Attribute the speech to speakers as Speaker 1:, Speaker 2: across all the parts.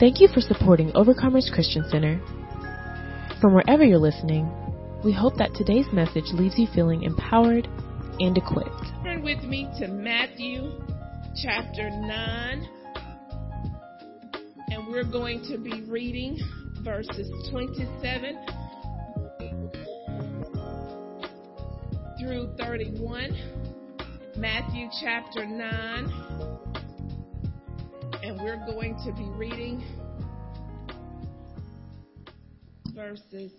Speaker 1: Thank you for supporting Overcomers Christian Center. From wherever you're listening, we hope that today's message leaves you feeling empowered and equipped.
Speaker 2: Turn with me to Matthew chapter 9, and we're going to be reading verses 27 through 31. Matthew chapter 9, and we're going to be reading verses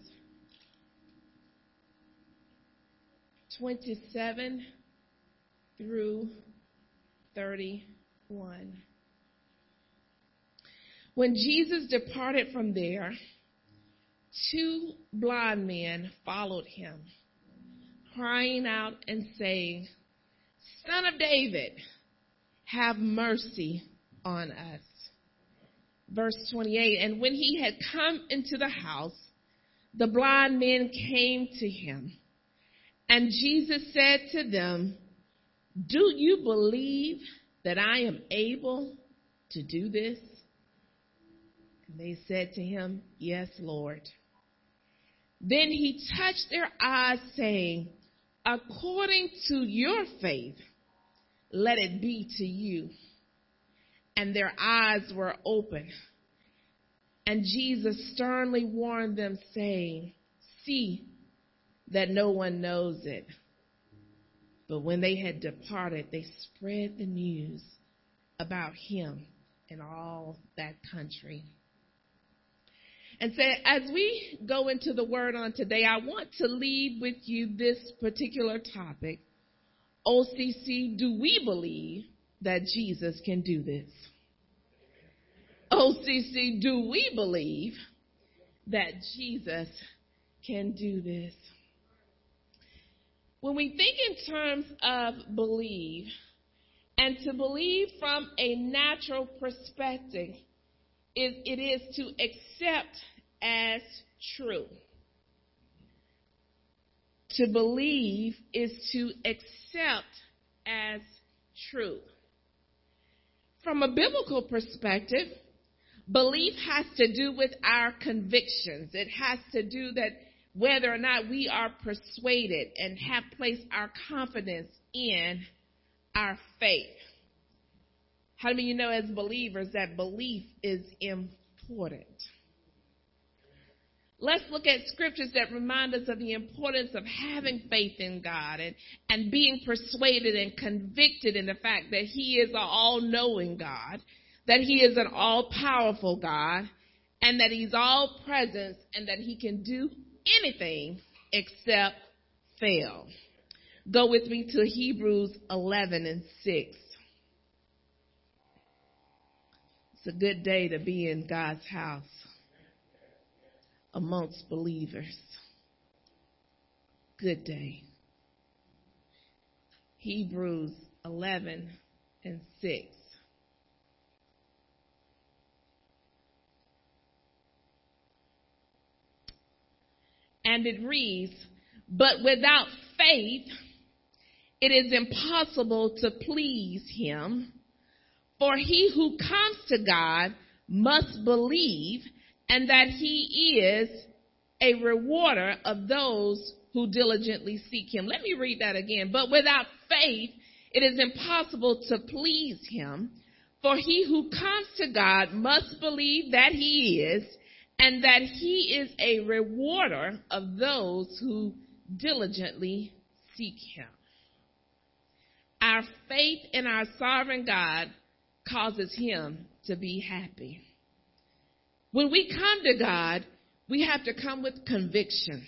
Speaker 2: 27 through 31. When Jesus departed from there, two blind men followed him, crying out and saying, Son of David, have mercy on us. Verse 28 And when he had come into the house, the blind men came to him. And Jesus said to them, Do you believe that I am able to do this? And they said to him, Yes, Lord. Then he touched their eyes, saying, According to your faith, let it be to you. And their eyes were open. And Jesus sternly warned them, saying, See that no one knows it. But when they had departed, they spread the news about him in all that country. And so as we go into the word on today, I want to lead with you this particular topic. OCC, do we believe that Jesus can do this? OCC, do we believe that Jesus can do this? When we think in terms of believe, and to believe from a natural perspective, it, it is to accept as true. To believe is to accept as true. From a biblical perspective, belief has to do with our convictions. It has to do that whether or not we are persuaded and have placed our confidence in our faith. How many you know as believers that belief is important? Let's look at scriptures that remind us of the importance of having faith in God and, and being persuaded and convicted in the fact that He is an all knowing God, that He is an all powerful God, and that He's all presence and that He can do anything except fail. Go with me to Hebrews 11 and 6. It's a good day to be in God's house amongst believers. Good day. Hebrews 11 and 6. And it reads, But without faith, it is impossible to please him. For he who comes to God must believe and that he is a rewarder of those who diligently seek him. Let me read that again. But without faith, it is impossible to please him. For he who comes to God must believe that he is and that he is a rewarder of those who diligently seek him. Our faith in our sovereign God causes him to be happy. When we come to God, we have to come with conviction.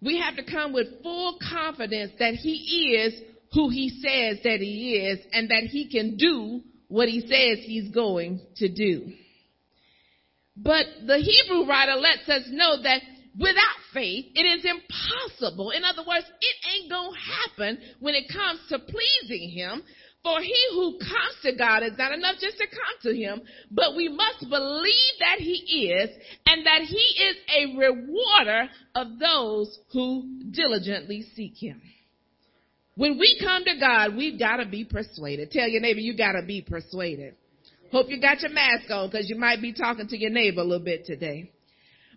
Speaker 2: We have to come with full confidence that He is who He says that He is and that He can do what He says He's going to do. But the Hebrew writer lets us know that without faith, it is impossible. In other words, it ain't gonna happen when it comes to pleasing Him for he who comes to God is not enough just to come to him, but we must believe that he is and that he is a rewarder of those who diligently seek him. When we come to God, we've got to be persuaded. Tell your neighbor, you got to be persuaded. Hope you got your mask on because you might be talking to your neighbor a little bit today.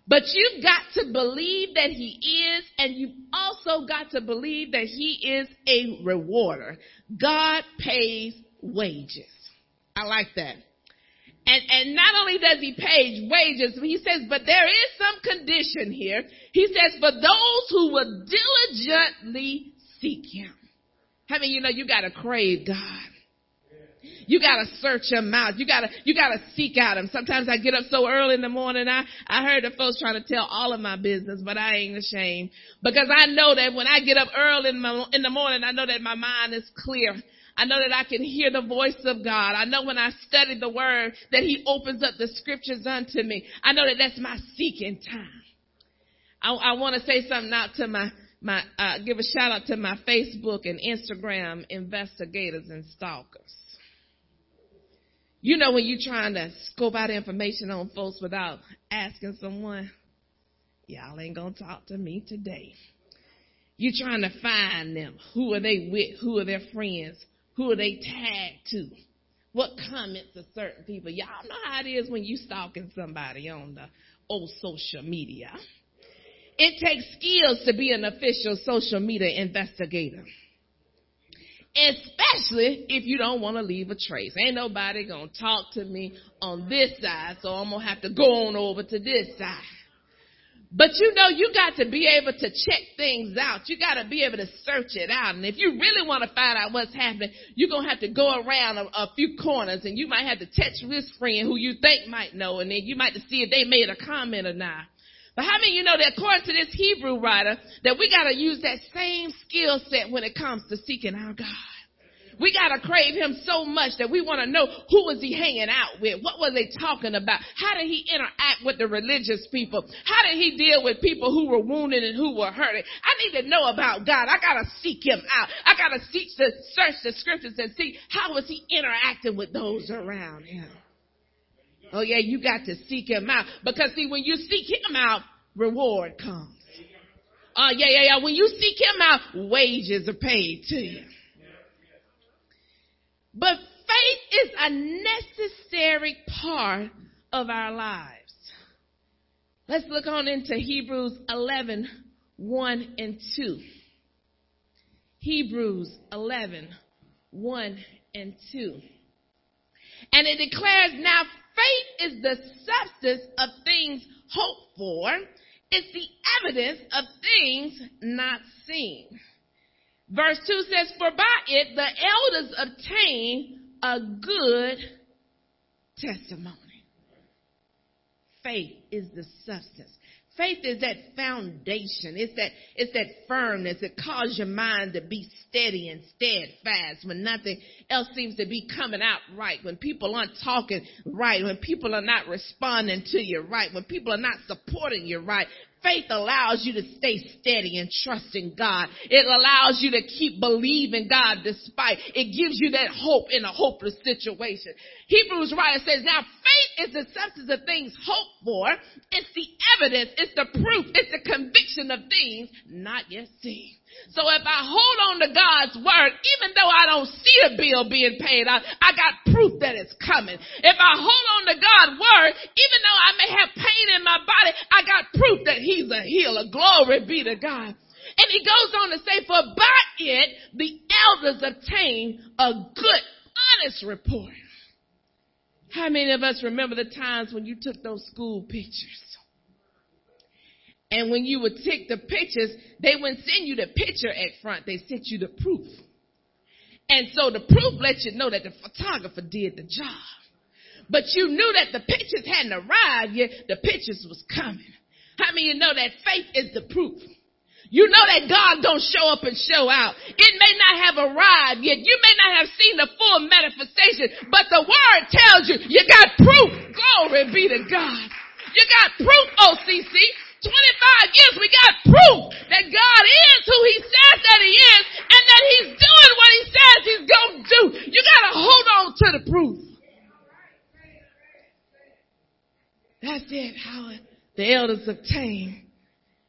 Speaker 2: But you've got to believe that he is, and you've also got to believe that he is a rewarder. God pays wages. I like that. And, and not only does he pay wages, he says, but there is some condition here. He says, for those who will diligently seek him. I many you know you gotta crave God? You gotta search him out. You gotta, you gotta seek out him. Sometimes I get up so early in the morning. I, I heard the folks trying to tell all of my business, but I ain't ashamed because I know that when I get up early in, my, in the morning, I know that my mind is clear. I know that I can hear the voice of God. I know when I study the word that he opens up the scriptures unto me. I know that that's my seeking time. I, I want to say something out to my, my, uh, give a shout out to my Facebook and Instagram investigators and stalkers. You know when you're trying to scope out information on folks without asking someone, y'all ain't gonna talk to me today. You're trying to find them. Who are they with? Who are their friends? Who are they tagged to? What comments of certain people? Y'all know how it is when you stalking somebody on the old social media. It takes skills to be an official social media investigator. Especially if you don't want to leave a trace. Ain't nobody gonna talk to me on this side, so I'm gonna have to go on over to this side. But you know, you got to be able to check things out. You got to be able to search it out. And if you really want to find out what's happening, you're going to have to go around a, a, few corners and you might have to touch this friend who you think might know and then you might see if they made a comment or not. But how many you know that according to this Hebrew writer, that we got to use that same skill set when it comes to seeking our God? We gotta crave him so much that we want to know who was he hanging out with? What was they talking about? How did he interact with the religious people? How did he deal with people who were wounded and who were hurting? I need to know about God. I gotta seek him out. I gotta seek the search the scriptures and see how was he interacting with those around him. Oh yeah, you got to seek him out. Because see, when you seek him out, reward comes. Uh, yeah, yeah, yeah. When you seek him out, wages are paid to you. But faith is a necessary part of our lives. Let's look on into Hebrews 11, 1 and 2. Hebrews 11, 1 and 2. And it declares, now faith is the substance of things hoped for. It's the evidence of things not seen. Verse 2 says, For by it the elders obtain a good testimony. Faith is the substance. Faith is that foundation. It's that, it's that firmness. It causes your mind to be steady and steadfast when nothing else seems to be coming out right. When people aren't talking right. When people are not responding to you right. When people are not supporting you right. Faith allows you to stay steady and trust in God. It allows you to keep believing God despite. It gives you that hope in a hopeless situation. Hebrews writer says, now faith is the substance of things hoped for. It's the evidence. It's the proof. It's the conviction of things not yet seen. So if I hold on to God's word, even though I don't see a bill being paid out, I got proof that it's coming. If I hold on to God's word, even though I may have pain in my body, I got proof that he's a healer. Glory be to God. And he goes on to say, for by it, the elders obtain a good, honest report. How many of us remember the times when you took those school pictures? And when you would take the pictures, they wouldn't send you the picture at front. They sent you the proof. And so the proof lets you know that the photographer did the job. But you knew that the pictures hadn't arrived yet. The pictures was coming. How many you know that faith is the proof? You know that God don't show up and show out. It may not have arrived yet. You may not have seen the full manifestation, but the word tells you you got proof. Glory be to God. You got proof, OCC. 25 years, we got proof that God is who He says that He is and that He's doing what He says He's going to do. You got to hold on to the proof. That's it, how the elders obtain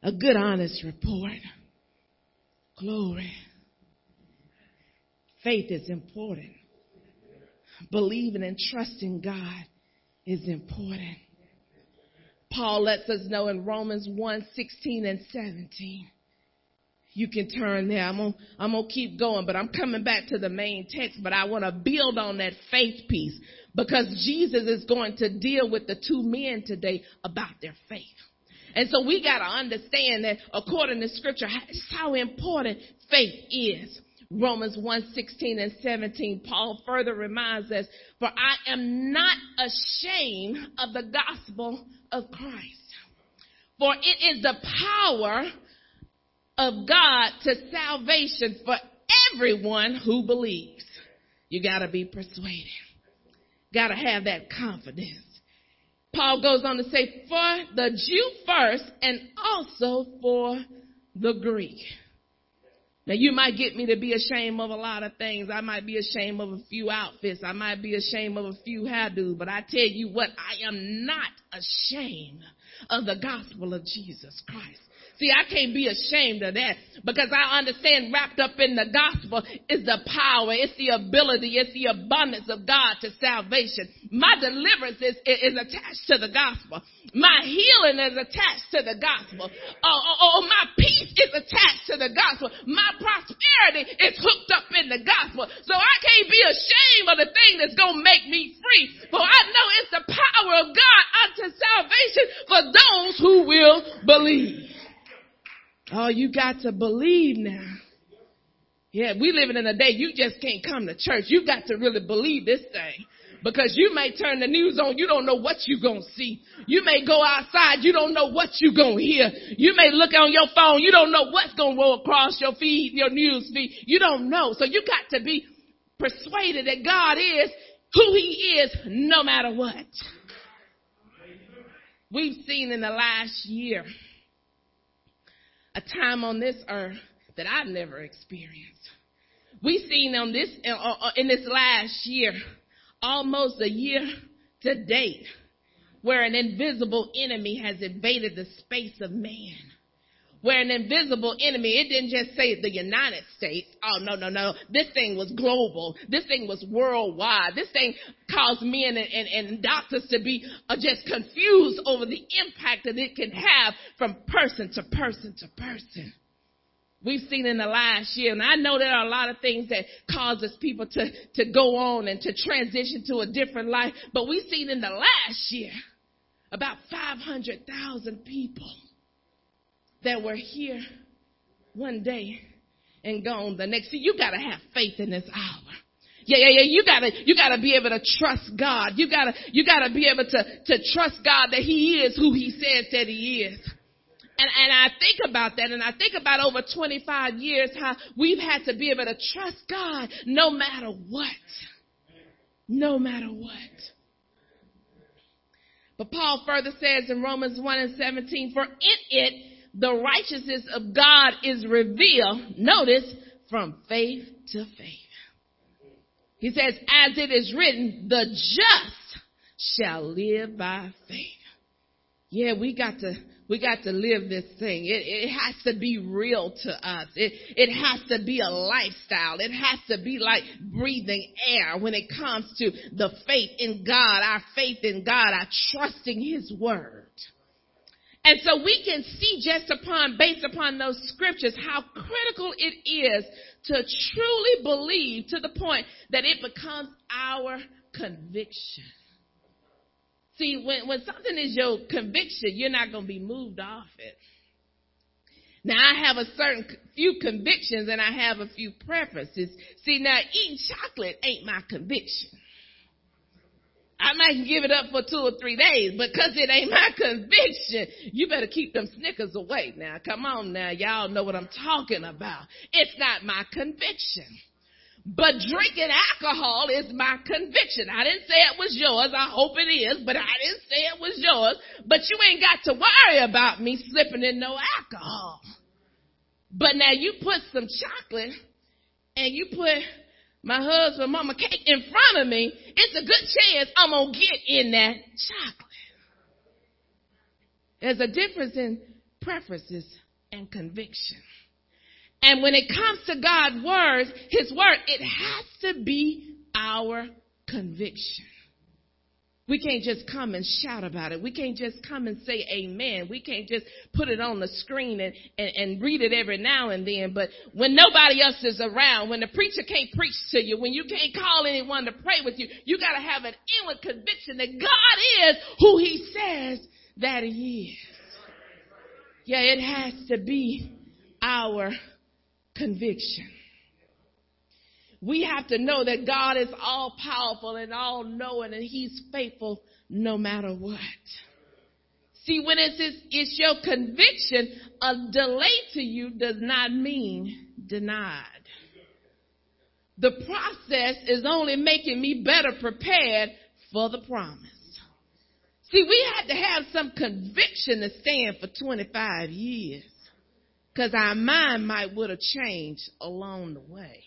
Speaker 2: a good, honest report. Glory. Faith is important. believing and trusting God is important. Paul lets us know in Romans 1, 16 and 17. You can turn there. I'm gonna, I'm gonna keep going, but I'm coming back to the main text, but I want to build on that faith piece because Jesus is going to deal with the two men today about their faith. And so we got to understand that according to scripture, how important faith is. Romans 1, 16 and 17, Paul further reminds us, for I am not ashamed of the gospel of Christ. For it is the power of God to salvation for everyone who believes. You gotta be persuaded. Gotta have that confidence. Paul goes on to say, for the Jew first and also for the Greek. Now you might get me to be ashamed of a lot of things. I might be ashamed of a few outfits. I might be ashamed of a few hairdos, but I tell you what, I am not ashamed of the gospel of Jesus Christ. See, I can't be ashamed of that because I understand wrapped up in the gospel is the power, it's the ability, it's the abundance of God to salvation. My deliverance is, is attached to the gospel. My healing is attached to the gospel. Oh, oh, oh, oh, my peace is attached to the gospel. My prosperity is hooked up in the gospel. So I can't be ashamed of the thing that's going to make me free. For I know it's the power of God unto salvation for those who will believe. Oh, you got to believe now. Yeah, we living in a day you just can't come to church. You got to really believe this thing. Because you may turn the news on, you don't know what you're gonna see. You may go outside, you don't know what you're gonna hear. You may look on your phone, you don't know what's gonna roll across your feed, your news feed. You don't know. So you got to be persuaded that God is who He is no matter what. We've seen in the last year a time on this earth that I've never experienced. We've seen on this, uh, uh, in this last year, almost a year to date, where an invisible enemy has invaded the space of man where an invisible enemy, it didn't just say the United States. Oh, no, no, no. This thing was global. This thing was worldwide. This thing caused men and, and, and doctors to be uh, just confused over the impact that it can have from person to person to person. We've seen in the last year, and I know there are a lot of things that causes people to, to go on and to transition to a different life, but we've seen in the last year about 500,000 people that were here one day and gone the next. See, you gotta have faith in this hour. Yeah, yeah, yeah. You gotta, you gotta be able to trust God. You gotta, you gotta be able to, to trust God that He is who He says that He is. And, and I think about that and I think about over 25 years how we've had to be able to trust God no matter what. No matter what. But Paul further says in Romans 1 and 17, for in it the righteousness of God is revealed, notice, from faith to faith. He says, as it is written, the just shall live by faith. Yeah, we got to, we got to live this thing. It, it has to be real to us. It, it has to be a lifestyle. It has to be like breathing air when it comes to the faith in God, our faith in God, our trusting His word. And so we can see just upon, based upon those scriptures, how critical it is to truly believe to the point that it becomes our conviction. See, when, when something is your conviction, you're not going to be moved off it. Now I have a certain few convictions and I have a few preferences. See, now eating chocolate ain't my conviction. I might give it up for two or three days, but cause it ain't my conviction, you better keep them Snickers away now. Come on now. Y'all know what I'm talking about. It's not my conviction. But drinking alcohol is my conviction. I didn't say it was yours. I hope it is, but I didn't say it was yours. But you ain't got to worry about me slipping in no alcohol. But now you put some chocolate and you put my husband, mama cake in front of me, it's a good chance I'm going to get in that chocolate. There's a difference in preferences and conviction. And when it comes to God's words, His word, it has to be our conviction. We can't just come and shout about it. We can't just come and say amen. We can't just put it on the screen and, and, and, read it every now and then. But when nobody else is around, when the preacher can't preach to you, when you can't call anyone to pray with you, you gotta have an inward conviction that God is who He says that He is. Yeah, it has to be our conviction. We have to know that God is all powerful and all knowing and He's faithful no matter what. See, when it's, it's, your conviction, a delay to you does not mean denied. The process is only making me better prepared for the promise. See, we had to have some conviction to stand for 25 years because our mind might would have changed along the way.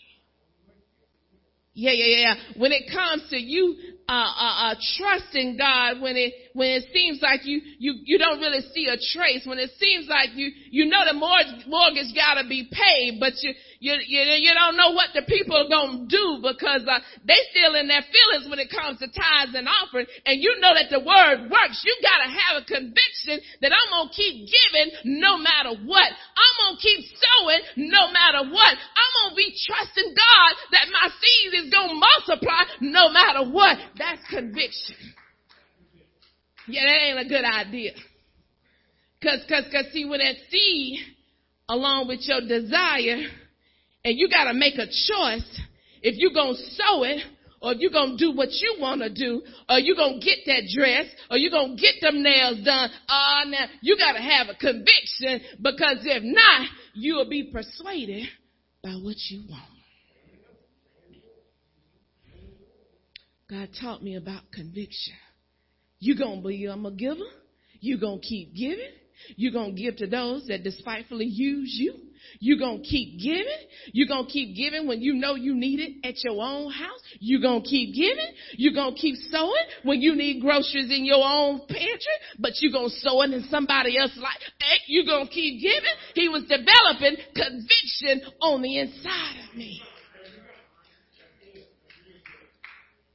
Speaker 2: Yeah, yeah, yeah. When it comes to you uh, uh, uh, trusting God, when it when it seems like you you you don't really see a trace, when it seems like you you know the mortgage mortgage got to be paid, but you you, you, you don't know what the people are to do because uh, they still in their feelings when it comes to tithes and offering. And you know that the word works. You got to have a conviction that I'm to keep giving no matter what. I'm to keep sowing no matter what. I'm to be trusting God that my seed is to multiply no matter what. That's conviction. Yeah, that ain't a good idea. Cause, cause, cause see, when that seed, along with your desire, and you got to make a choice if you're going to sow it or if you're going to do what you want to do or you're going to get that dress or you're going to get them nails done. Uh, now you got to have a conviction because if not, you'll be persuaded by what you want. God taught me about conviction. You're going to be I'm a giver. You're going to keep giving. You're going to give to those that despitefully use you. You're going to keep giving. You're going to keep giving when you know you need it at your own house. You're going to keep giving. You're going to keep sowing when you need groceries in your own pantry, but you're going to sow it in somebody else's life. Going to keep giving. He was developing conviction on the inside of me.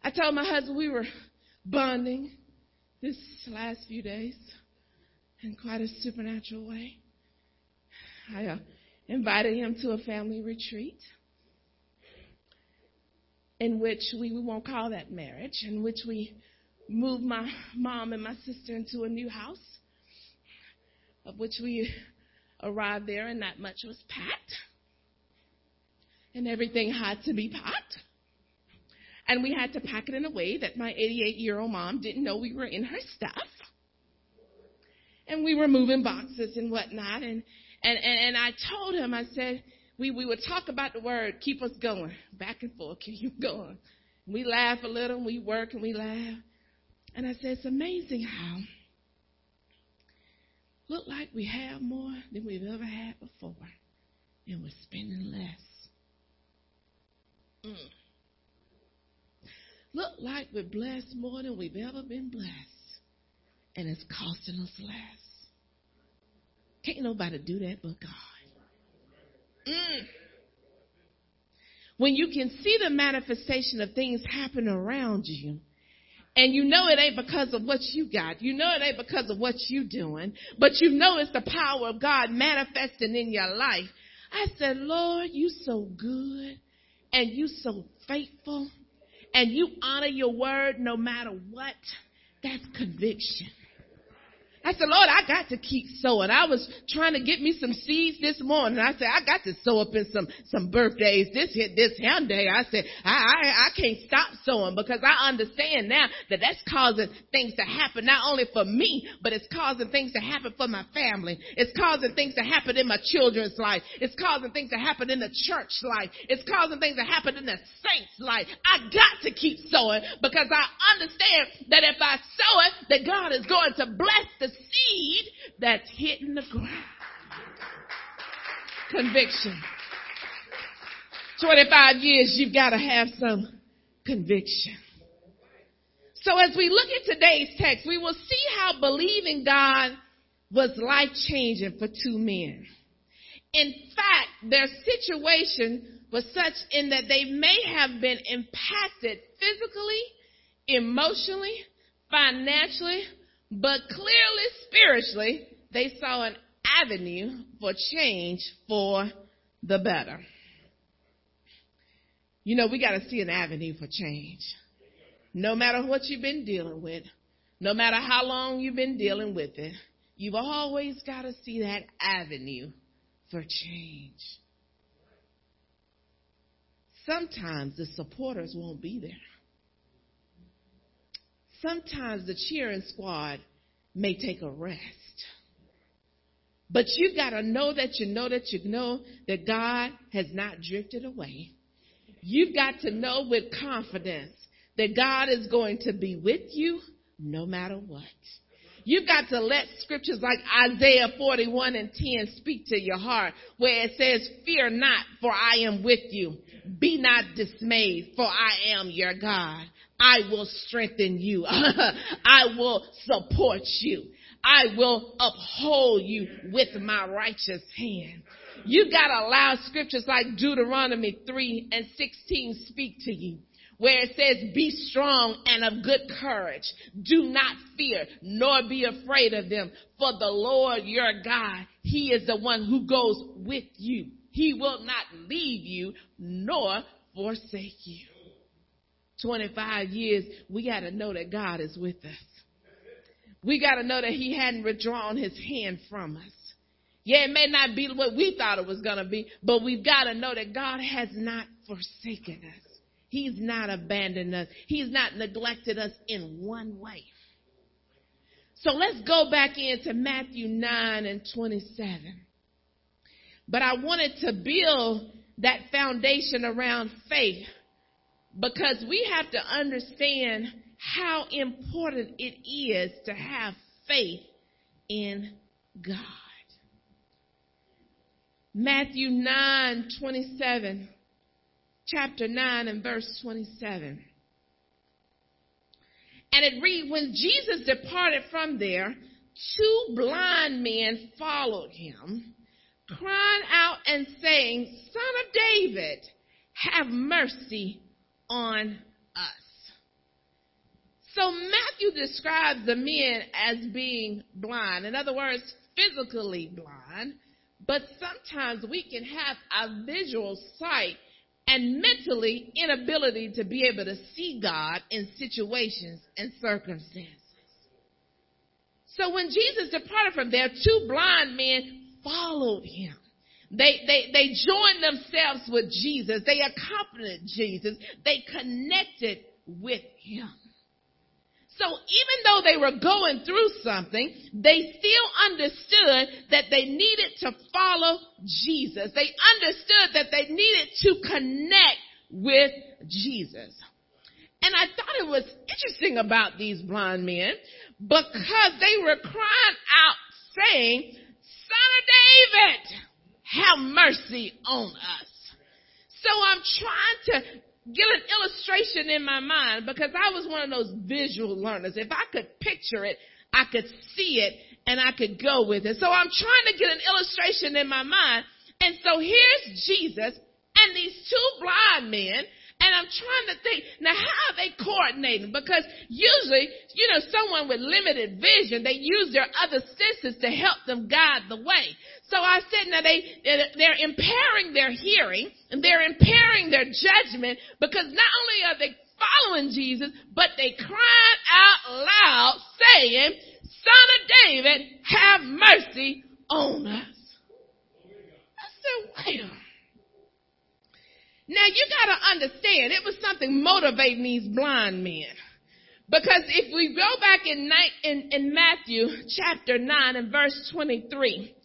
Speaker 2: I told my husband we were bonding this last few days in quite a supernatural way. I uh, invited him to a family retreat in which we, we won't call that marriage, in which we moved my mom and my sister into a new house, of which we arrived there and not much was packed. And everything had to be packed. And we had to pack it in a way that my 88 year old mom didn't know we were in her stuff. And we were moving boxes and whatnot. And, and, and, and I told him, I said, we, we would talk about the word, keep us going, back and forth, keep you going. We laugh a little, we work and we laugh. And I said, it's amazing how look like we have more than we've ever had before, and we're spending less. Mm. Look like we're blessed more than we've ever been blessed, and it's costing us less. Can't nobody do that but God. Mm. When you can see the manifestation of things happen around you, and you know it ain't because of what you got. You know it ain't because of what you doing, but you know it's the power of God manifesting in your life. I said, Lord, you so good and you so faithful and you honor your word no matter what. That's conviction. I said, Lord, I got to keep sowing. I was trying to get me some seeds this morning. I said, I got to sow up in some, some birthdays. This hit this hand day. I said, I, I, I can't stop sowing because I understand now that that's causing things to happen not only for me, but it's causing things to happen for my family. It's causing things to happen in my children's life. It's causing things to happen in the church life. It's causing things to happen in the saints life. I got to keep sowing because I understand that if I sow it, that God is going to bless the seed that's hitting the ground. Conviction. 25 years, you've got to have some conviction. So as we look at today's text, we will see how believing God was life changing for two men. In fact, their situation was such in that they may have been impacted physically, emotionally, financially, but clearly spiritually, they saw an avenue for change for the better. You know, we got to see an avenue for change. No matter what you've been dealing with, no matter how long you've been dealing with it, you've always got to see that avenue for change. Sometimes the supporters won't be there. Sometimes the cheering squad may take a rest. But you've got to know that you know that you know that God has not drifted away. You've got to know with confidence that God is going to be with you no matter what. You've got to let scriptures like Isaiah 41 and 10 speak to your heart where it says, fear not for I am with you. Be not dismayed for I am your God. I will strengthen you. I will support you. I will uphold you with my righteous hand. You gotta allow scriptures like Deuteronomy 3 and 16 speak to you where it says, be strong and of good courage. Do not fear, nor be afraid of them. For the Lord your God, He is the one who goes with you. He will not leave you, nor forsake you. 25 years, we gotta know that God is with us. We gotta know that He hadn't withdrawn His hand from us. Yeah, it may not be what we thought it was gonna be, but we've gotta know that God has not forsaken us. He's not abandoned us. He's not neglected us in one way. So let's go back into Matthew 9 and 27. But I wanted to build that foundation around faith because we have to understand how important it is to have faith in God. Matthew 9 27 chapter 9 and verse 27. And it reads, when Jesus departed from there, two blind men followed him, crying out and saying, Son of David, have mercy on us. So Matthew describes the men as being blind. In other words, physically blind. But sometimes we can have a visual sight and mentally inability to be able to see God in situations and circumstances. So when Jesus departed from there, two blind men followed him. They, they, they joined themselves with Jesus. They accompanied Jesus. They connected with him. So even though they were going through something, they still understood that they needed to follow Jesus. They understood that they needed to connect with Jesus. And I thought it was interesting about these blind men because they were crying out saying, Son of David, have mercy on us. So I'm trying to get an illustration in my mind because I was one of those visual learners. If I could picture it, I could see it and I could go with it. So I'm trying to get an illustration in my mind. And so here's Jesus and these two blind men and I'm trying to think, now how are they coordinating? Because usually, you know, someone with limited vision, they use their other senses to help them guide the way. So I said, now they, they're impairing their hearing and they're impairing their judgment because not only are they following Jesus, but they cried out loud saying, Son of David, have mercy on us. I said, wait a minute. Now you gotta understand, it was something motivating these blind men. Because if we go back in, in, in Matthew chapter 9 and verse 23,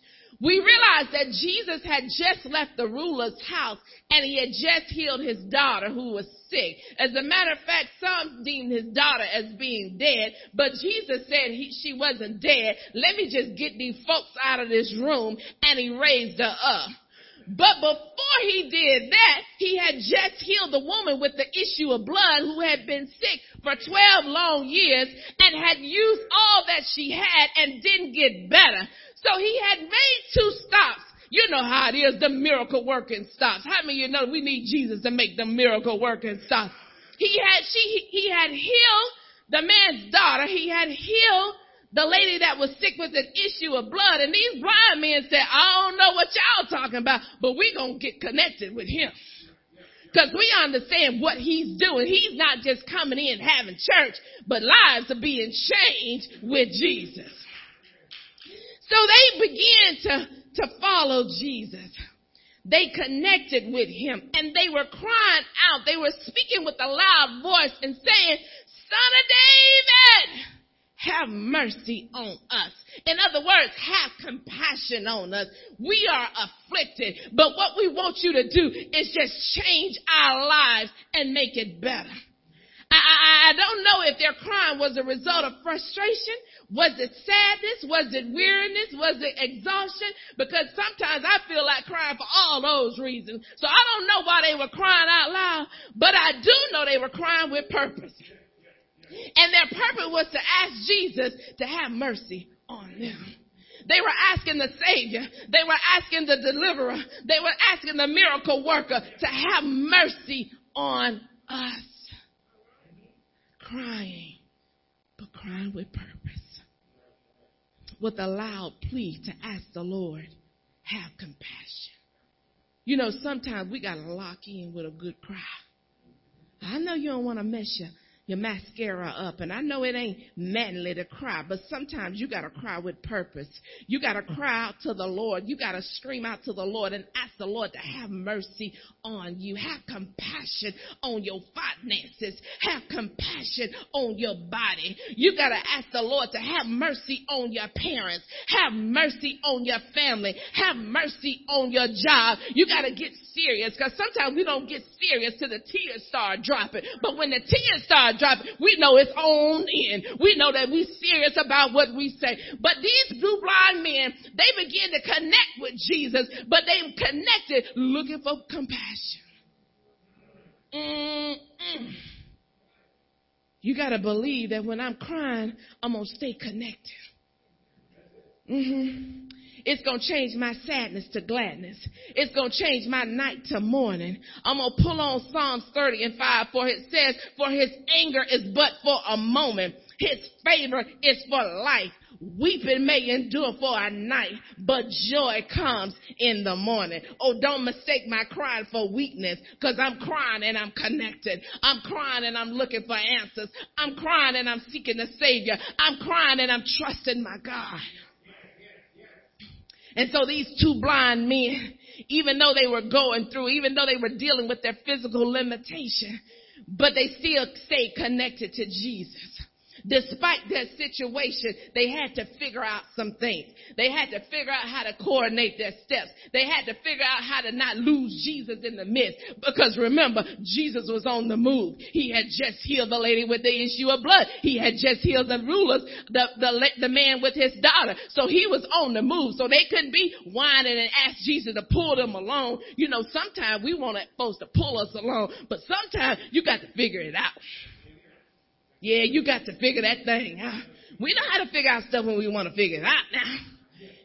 Speaker 2: we realize that Jesus had just left the ruler's house and he had just healed his daughter who was sick. As a matter of fact, some deemed his daughter as being dead, but Jesus said he, she wasn't dead. Let me just get these folks out of this room and he raised her up. But before he did that, he had just healed the woman with the issue of blood who had been sick for 12 long years and had used all that she had and didn't get better. So he had made two stops You know how it is, the miracle working stops. How many of you know we need Jesus to make the miracle working stop? He had, she, he had healed the man's daughter. He had healed the lady that was sick with an issue of blood. And these blind men said, I don't know what y'all talking about, but we gonna get connected with him. Cause we understand what he's doing. He's not just coming in having church, but lives are being changed with Jesus. So they began to, to follow Jesus. They connected with him and they were crying out. They were speaking with a loud voice and saying, son of David, have mercy on us. In other words, have compassion on us. We are afflicted, but what we want you to do is just change our lives and make it better. I, I, I don't know if their crime was a result of frustration. Was it sadness? Was it weariness? Was it exhaustion? Because sometimes I feel like crying for all those reasons. So I don't know why they were crying out loud, but I do know they were crying with purpose. And their purpose was to ask Jesus to have mercy on them. They were asking the Savior. They were asking the deliverer. They were asking the miracle worker to have mercy on us. Crying, but crying with purpose. With a loud plea to ask the Lord, have compassion. You know, sometimes we gotta lock in with a good cry. I know you don't want to mess your your mascara up. And I know it ain't manly to cry, but sometimes you gotta cry with purpose. You gotta cry out to the Lord. You gotta scream out to the Lord and ask the Lord to have mercy on you. Have compassion on your finances. Have compassion on your body. You gotta ask the Lord to have mercy on your parents. Have mercy on your family. Have mercy on your job. You gotta get serious because sometimes we don't get serious till the tears start dropping. But when the tears start we know it's on in. We know that we're serious about what we say. But these blue blind men, they begin to connect with Jesus, but they connected looking for compassion. Mm-mm. You gotta believe that when I'm crying, I'm gonna stay connected. Mm-hmm. It's going to change my sadness to gladness. It's going to change my night to morning. I'm going to pull on Psalms 30 and 5 for it says, for his anger is but for a moment. His favor is for life. Weeping may endure for a night, but joy comes in the morning. Oh, don't mistake my crying for weakness, cause I'm crying and I'm connected. I'm crying and I'm looking for answers. I'm crying and I'm seeking the Savior. I'm crying and I'm trusting my God. And so these two blind men, even though they were going through, even though they were dealing with their physical limitation, but they still stayed connected to Jesus. Despite their situation, they had to figure out some things. They had to figure out how to coordinate their steps. They had to figure out how to not lose Jesus in the midst. Because remember, Jesus was on the move. He had just healed the lady with the issue of blood. He had just healed the rulers, the, the, the man with his daughter. So he was on the move. So they couldn't be whining and ask Jesus to pull them along. You know, sometimes we want folks to pull us along, but sometimes you got to figure it out. Yeah, you got to figure that thing out. We know how to figure out stuff when we want to figure it out now.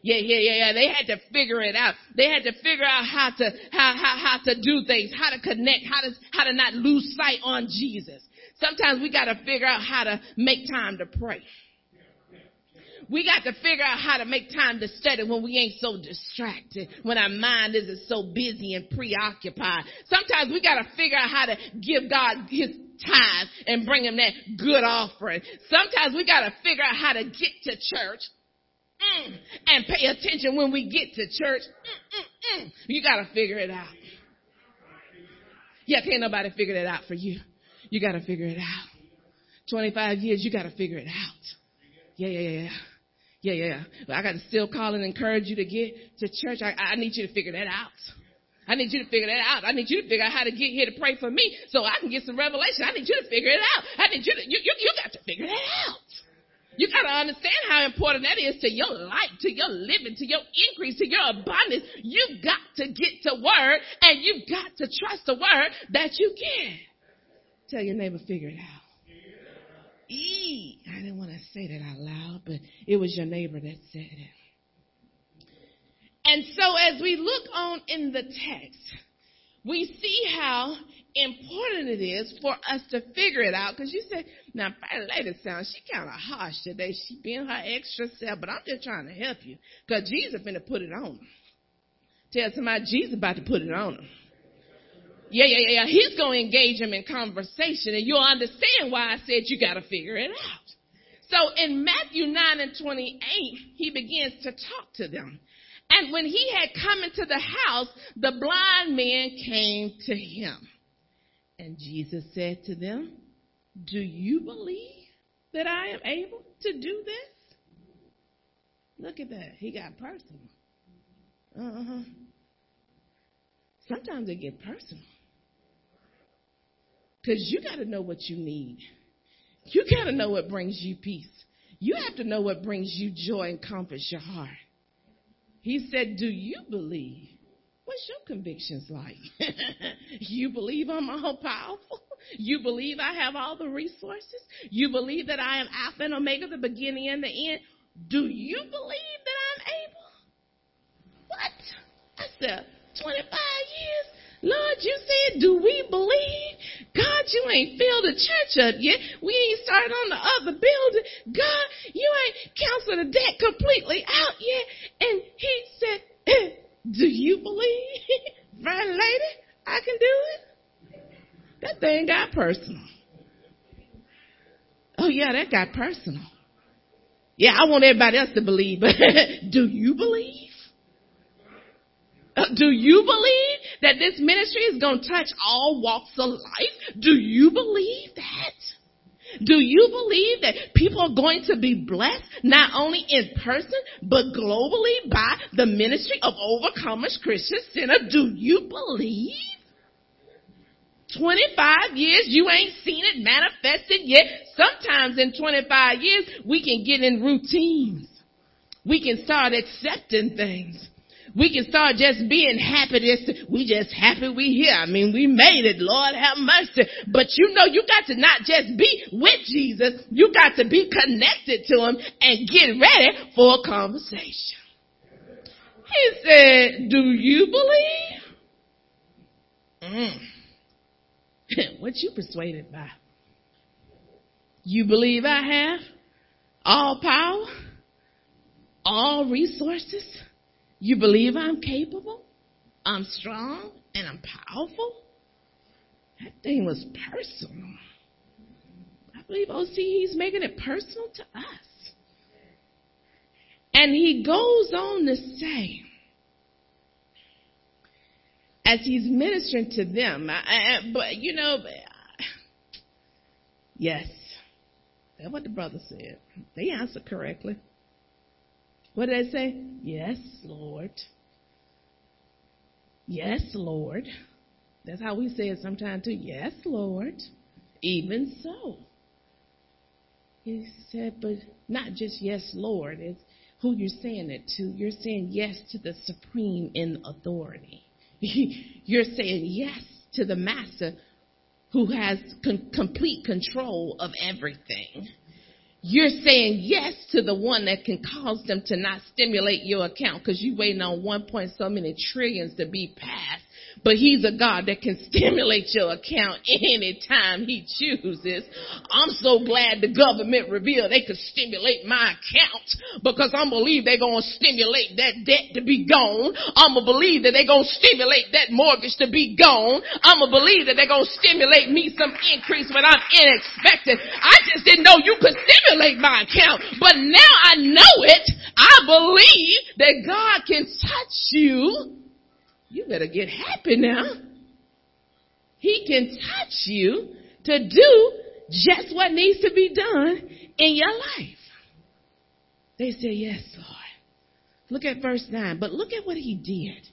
Speaker 2: Yeah, yeah, yeah, yeah. They had to figure it out. They had to figure out how to, how, how, how to do things, how to connect, how to, how to not lose sight on Jesus. Sometimes we gotta figure out how to make time to pray. We got to figure out how to make time to study when we ain't so distracted, when our mind isn't so busy and preoccupied. Sometimes we got to figure out how to give God his tithe and bring him that good offering. Sometimes we got to figure out how to get to church mm, and pay attention when we get to church. Mm, mm, mm. you got to figure it out. Yeah, can't nobody figure that out for you. You got to figure it out. 25 years, you got to figure it out. Yeah, yeah, yeah. Yeah, yeah. I got to still call and encourage you to get to church. I, I need you to figure that out. I need you to figure that out. I need you to figure out how to get here to pray for me so I can get some revelation. I need you to figure it out. I need you to, you, you, you got to figure that out. You got to understand how important that is to your life, to your living, to your increase, to your abundance. You've got to get to word and you've got to trust the word that you get. Tell your neighbor, figure it out. E. I didn't want to say that out loud, but it was your neighbor that said it. And so as we look on in the text, we see how important it is for us to figure it out. Because you say, now, First Lady sounds, she kind of harsh today. She being her extra self, but I'm just trying to help you. Because Jesus finna put it on. Tell somebody Jesus about to put it on her. Yeah, yeah, yeah, yeah. He's going to engage him in conversation, and you'll understand why I said you got to figure it out. So in Matthew 9 and 28, he begins to talk to them. And when he had come into the house, the blind man came to him. And Jesus said to them, Do you believe that I am able to do this? Look at that. He got personal. Uh huh. Sometimes it get personal. Because you got to know what you need. You got to know what brings you peace. You have to know what brings you joy and comforts your heart. He said, Do you believe? What's your convictions like? you believe I'm all powerful? You believe I have all the resources? You believe that I am Alpha and Omega, the beginning and the end? Do you believe that I'm able? What? I said, 25 years? Lord, you said, do we believe? God, you ain't filled the church up yet. We ain't started on the other building. God, you ain't canceled the debt completely out yet. And he said, eh, do you believe, right lady, I can do it? That thing got personal. Oh yeah, that got personal. Yeah, I want everybody else to believe, but do you believe? Uh, do you believe that this ministry is going to touch all walks of life? Do you believe that? Do you believe that people are going to be blessed not only in person but globally by the ministry of Overcomers Christian Center? Do you believe? 25 years, you ain't seen it manifested yet. Sometimes in 25 years, we can get in routines. We can start accepting things we can start just being happy. This, we just happy we here. I mean, we made it. Lord have mercy. But you know, you got to not just be with Jesus. You got to be connected to him and get ready for a conversation. He said, do you believe? Mm. what you persuaded by? You believe I have all power, all resources, you believe I'm capable? I'm strong and I'm powerful? That thing was personal. I believe OC, he's making it personal to us. And he goes on to say, as he's ministering to them, I, I, but you know, yes, that's what the brother said. They answered correctly. What did I say? Yes, Lord. Yes, Lord. That's how we say it sometimes too. Yes, Lord. Even so. He said, but not just yes, Lord. It's who you're saying it to. You're saying yes to the supreme in authority. you're saying yes to the master who has complete control of everything. You're saying yes to the one that can cause them to not stimulate your account because you're waiting on one point so many trillions to be passed but he's a God that can stimulate your account anytime he chooses. I'm so glad the government revealed they could stimulate my account because I'm believe they're going to stimulate that debt to be gone. I'm going to believe that they're going to stimulate that mortgage to be gone. I'm going to believe that they're going to stimulate me some increase when I'm unexpected. I just didn't know you could stimulate my account, but now I know it. I believe that God can touch you you better get happy now. He can touch you to do just what needs to be done in your life. They say, Yes, Lord. Look at verse 9. But look at what he did.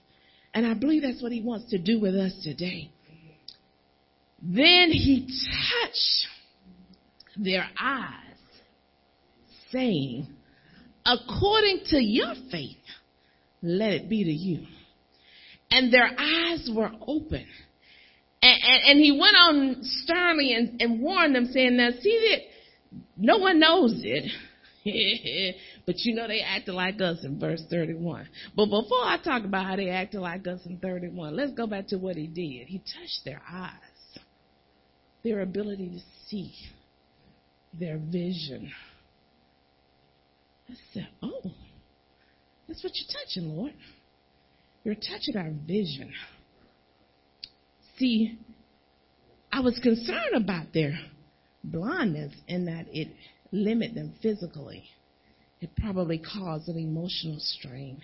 Speaker 2: And I believe that's what he wants to do with us today. Then he touched their eyes, saying, According to your faith, let it be to you and their eyes were open. And, and, and he went on sternly and, and warned them, saying, Now see that no one knows it. but you know they acted like us in verse 31. But before I talk about how they acted like us in 31, let's go back to what he did. He touched their eyes, their ability to see, their vision. I said, Oh, that's what you're touching, Lord. You're touching our vision. See, I was concerned about their blindness in that it limited them physically. It probably caused an emotional strain,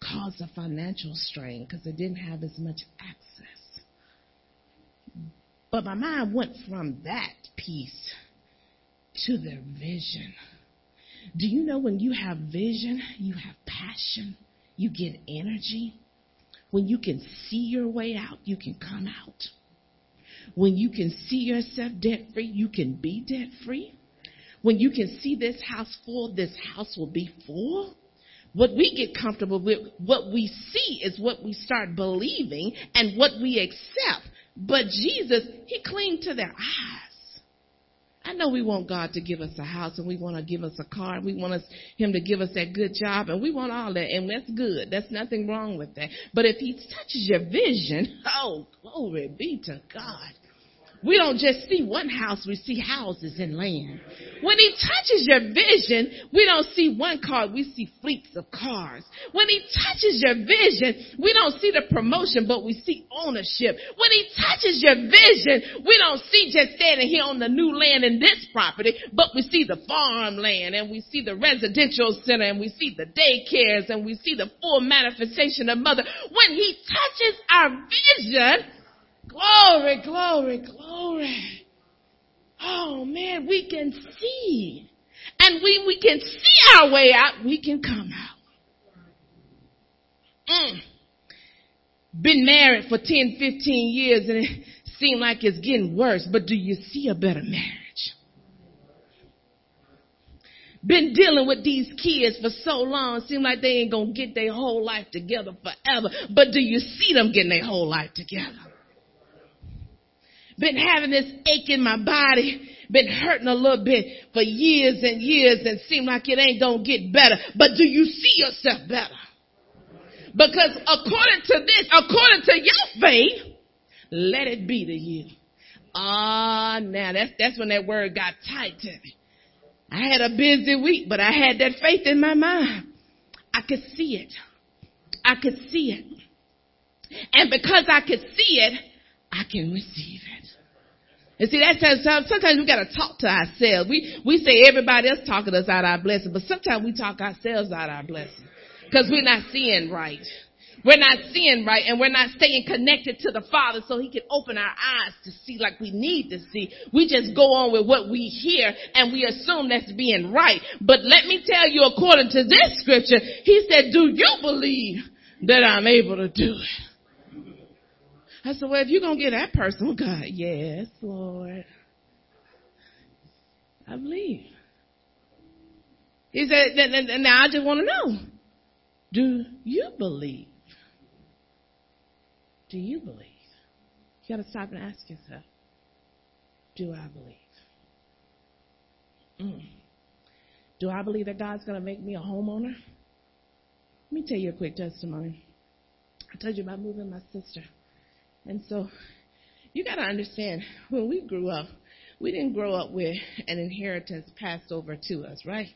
Speaker 2: caused a financial strain because they didn't have as much access. But my mind went from that piece to their vision. Do you know when you have vision, you have passion, you get energy? When you can see your way out, you can come out. When you can see yourself debt free, you can be debt free. When you can see this house full, this house will be full. What we get comfortable with, what we see is what we start believing and what we accept. But Jesus, He clinged to their eyes. I know we want God to give us a house and we want to give us a car and we want us, Him to give us that good job and we want all that and that's good. That's nothing wrong with that. But if He touches your vision, oh, glory be to God. We don't just see one house, we see houses and land. When he touches your vision, we don't see one car, we see fleets of cars. When he touches your vision, we don't see the promotion, but we see ownership. When he touches your vision, we don't see just standing here on the new land in this property, but we see the farmland and we see the residential center and we see the daycares and we see the full manifestation of mother. When he touches our vision, Glory, glory, glory. Oh man, we can see. And we, we can see our way out, we can come out. Mm. Been married for 10, 15 years and it seems like it's getting worse, but do you see a better marriage? Been dealing with these kids for so long, seem like they ain't gonna get their whole life together forever, but do you see them getting their whole life together? Been having this ache in my body, been hurting a little bit for years and years and seem like it ain't gonna get better. But do you see yourself better? Because according to this, according to your faith, let it be to you. Ah, now that's, that's when that word got tight to me. I had a busy week, but I had that faith in my mind. I could see it. I could see it. And because I could see it, I can receive it. And see, that's how sometimes we gotta talk to ourselves. We, we say everybody else talking us out our blessing, but sometimes we talk ourselves out our blessing. Cause we're not seeing right. We're not seeing right and we're not staying connected to the Father so He can open our eyes to see like we need to see. We just go on with what we hear and we assume that's being right. But let me tell you, according to this scripture, He said, do you believe that I'm able to do it? I said, well, if you're going to get that person, God, yes, Lord. I believe. He said, now I just want to know, do you believe? Do you believe? You got to stop and ask yourself, do I believe? Mm. Do I believe that God's going to make me a homeowner? Let me tell you a quick testimony. I told you about moving my sister. And so you got to understand when we grew up, we didn't grow up with an inheritance passed over to us, right?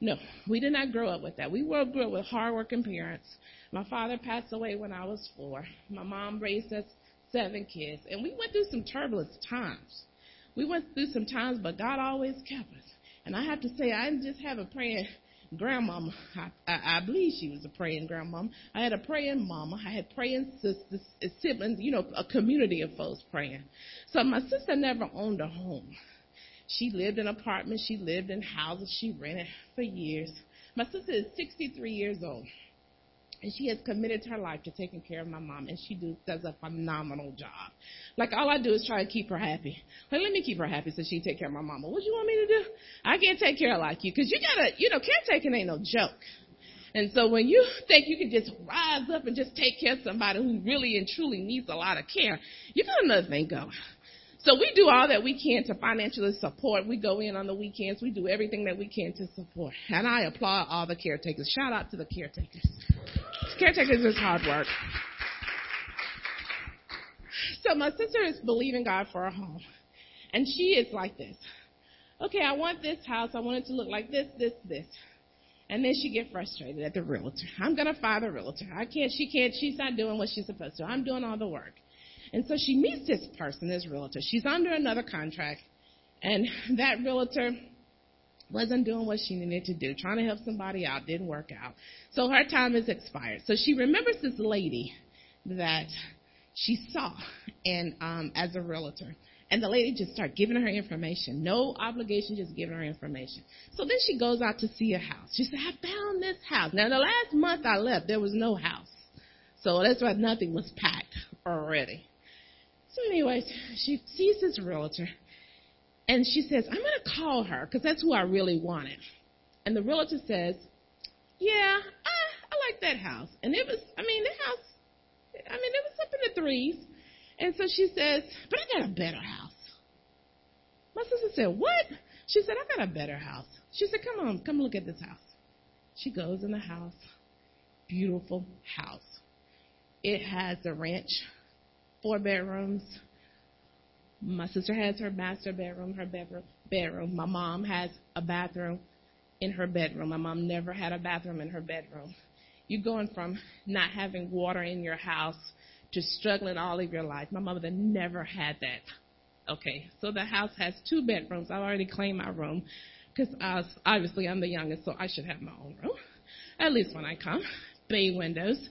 Speaker 2: No, we did not grow up with that. We grew up with hardworking parents. My father passed away when I was four. My mom raised us seven kids, and we went through some turbulent times. We went through some times, but God always kept us. And I have to say, I just have a praying grandmama. I, I, I believe she was a praying grandmama. I had a praying mama. I had praying sisters, siblings, you know, a community of folks praying. So my sister never owned a home. She lived in apartments. She lived in houses. She rented for years. My sister is 63 years old. And she has committed her life to taking care of my mom, and she do, does a phenomenal job. Like all I do is try to keep her happy. Like let me keep her happy so she take care of my mama. What do you want me to do? I can't take care of like you because you gotta, you know, caretaking ain't no joke. And so when you think you can just rise up and just take care of somebody who really and truly needs a lot of care, you got another thing going. So we do all that we can to financially support. We go in on the weekends. We do everything that we can to support. And I applaud all the caretakers. Shout out to the caretakers. Caretakers is hard work. So my sister is believing God for a home. And she is like this. Okay, I want this house. I want it to look like this, this, this. And then she get frustrated at the realtor. I'm gonna fire the realtor. I can't, she can't, she's not doing what she's supposed to. I'm doing all the work. And so she meets this person, this realtor. She's under another contract. And that realtor wasn't doing what she needed to do, trying to help somebody out, didn't work out. So her time is expired. So she remembers this lady that she saw and um, as a realtor. And the lady just started giving her information. No obligation, just giving her information. So then she goes out to see a house. She said, I found this house. Now, the last month I left, there was no house. So that's why nothing was packed already. So, anyways, she sees this realtor and she says, I'm going to call her because that's who I really wanted. And the realtor says, Yeah, I, I like that house. And it was, I mean, the house, I mean, it was up in the threes. And so she says, But I got a better house. My sister said, What? She said, I got a better house. She said, Come on, come look at this house. She goes in the house. Beautiful house. It has a ranch, four bedrooms. My sister has her master bedroom, her bedroom. bedroom. My mom has a bathroom in her bedroom. My mom never had a bathroom in her bedroom. You're going from not having water in your house to struggling all of your life. My mother never had that. Okay, so the house has two bedrooms. I already claimed my room because obviously I'm the youngest, so I should have my own room, at least when I come. Bay windows,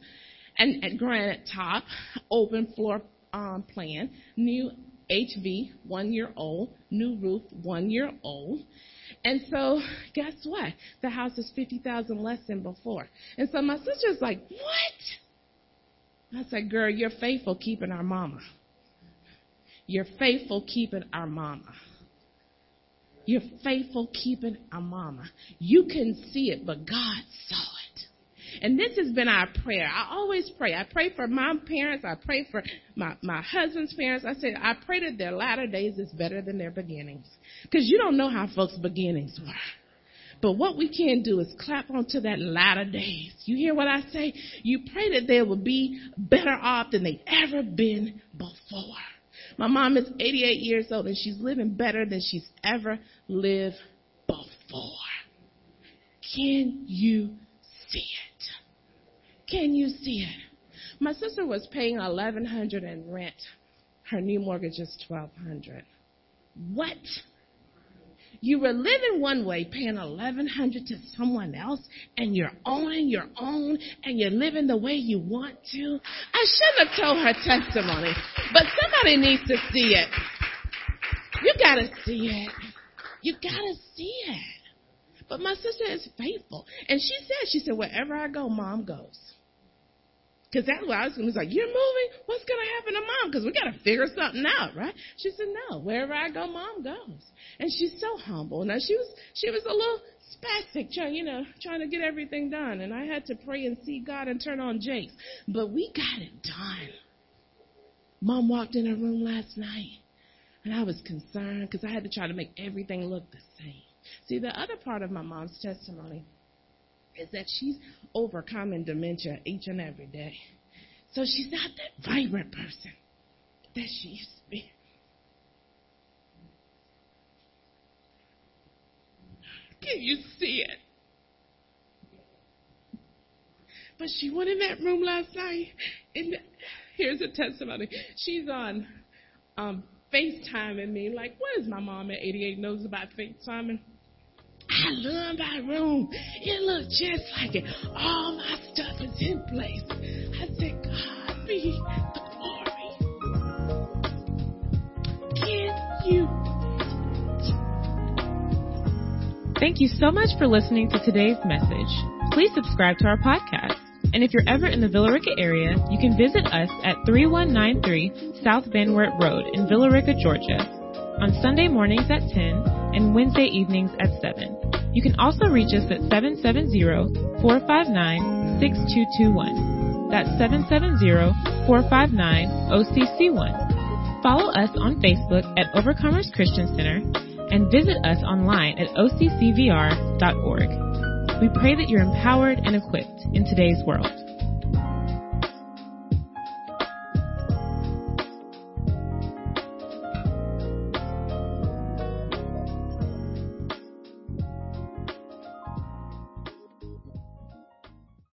Speaker 2: and, granite top, open floor um, plan, new HV, one year old, new roof, one year old. And so, guess what? The house is fifty thousand less than before. And so my sister's like, "What?" I said, girl, you're faithful keeping our mama. You're faithful keeping our mama. You're faithful keeping our mama. You can see it, but God saw it. And this has been our prayer. I always pray. I pray for my parents. I pray for my, my husband's parents. I said, I pray that their latter days is better than their beginnings. Because you don't know how folks' beginnings were. But what we can do is clap onto that latter days. You hear what I say? You pray that they will be better off than they've ever been before. My mom is 88 years old and she's living better than she's ever lived before. Can you see it? Can you see it? My sister was paying 1100 in rent. Her new mortgage is 1200. What? You were living one way, paying eleven hundred to someone else, and you're owning your own, and you're living the way you want to. I shouldn't have told her testimony, but somebody needs to see it. You gotta see it. You gotta see it. But my sister is faithful, and she said, she said, wherever I go, mom goes. Because that's what I was to be like, you're moving? What's going to happen to mom? Because we got to figure something out, right? She said, no, wherever I go, mom goes. And she's so humble. Now, she was, she was a little spastic, trying, you know, trying to get everything done. And I had to pray and see God and turn on Jace. But we got it done. Mom walked in her room last night. And I was concerned because I had to try to make everything look the same. See, the other part of my mom's testimony is that she's overcoming dementia each and every day. So she's not that vibrant person that she used to be. Can you see it? But she went in that room last night, and here's a testimony. She's on um, FaceTiming me, like, what is my mom at 88 knows about FaceTiming? I love my room. It looks just like it. All my stuff is in place. I said, God be the glory. Can you?
Speaker 1: Thank you so much for listening to today's message. Please subscribe to our podcast. And if you're ever in the Villa Rica area, you can visit us at 3193 South Van Wert Road in Villa Rica, Georgia, on Sunday mornings at 10 and Wednesday evenings at 7. You can also reach us at 770-459-6221. That's 770-459-OCC1. Follow us on Facebook at Overcomers Christian Center and visit us online at occvr.org. We pray that you're empowered and equipped in today's world.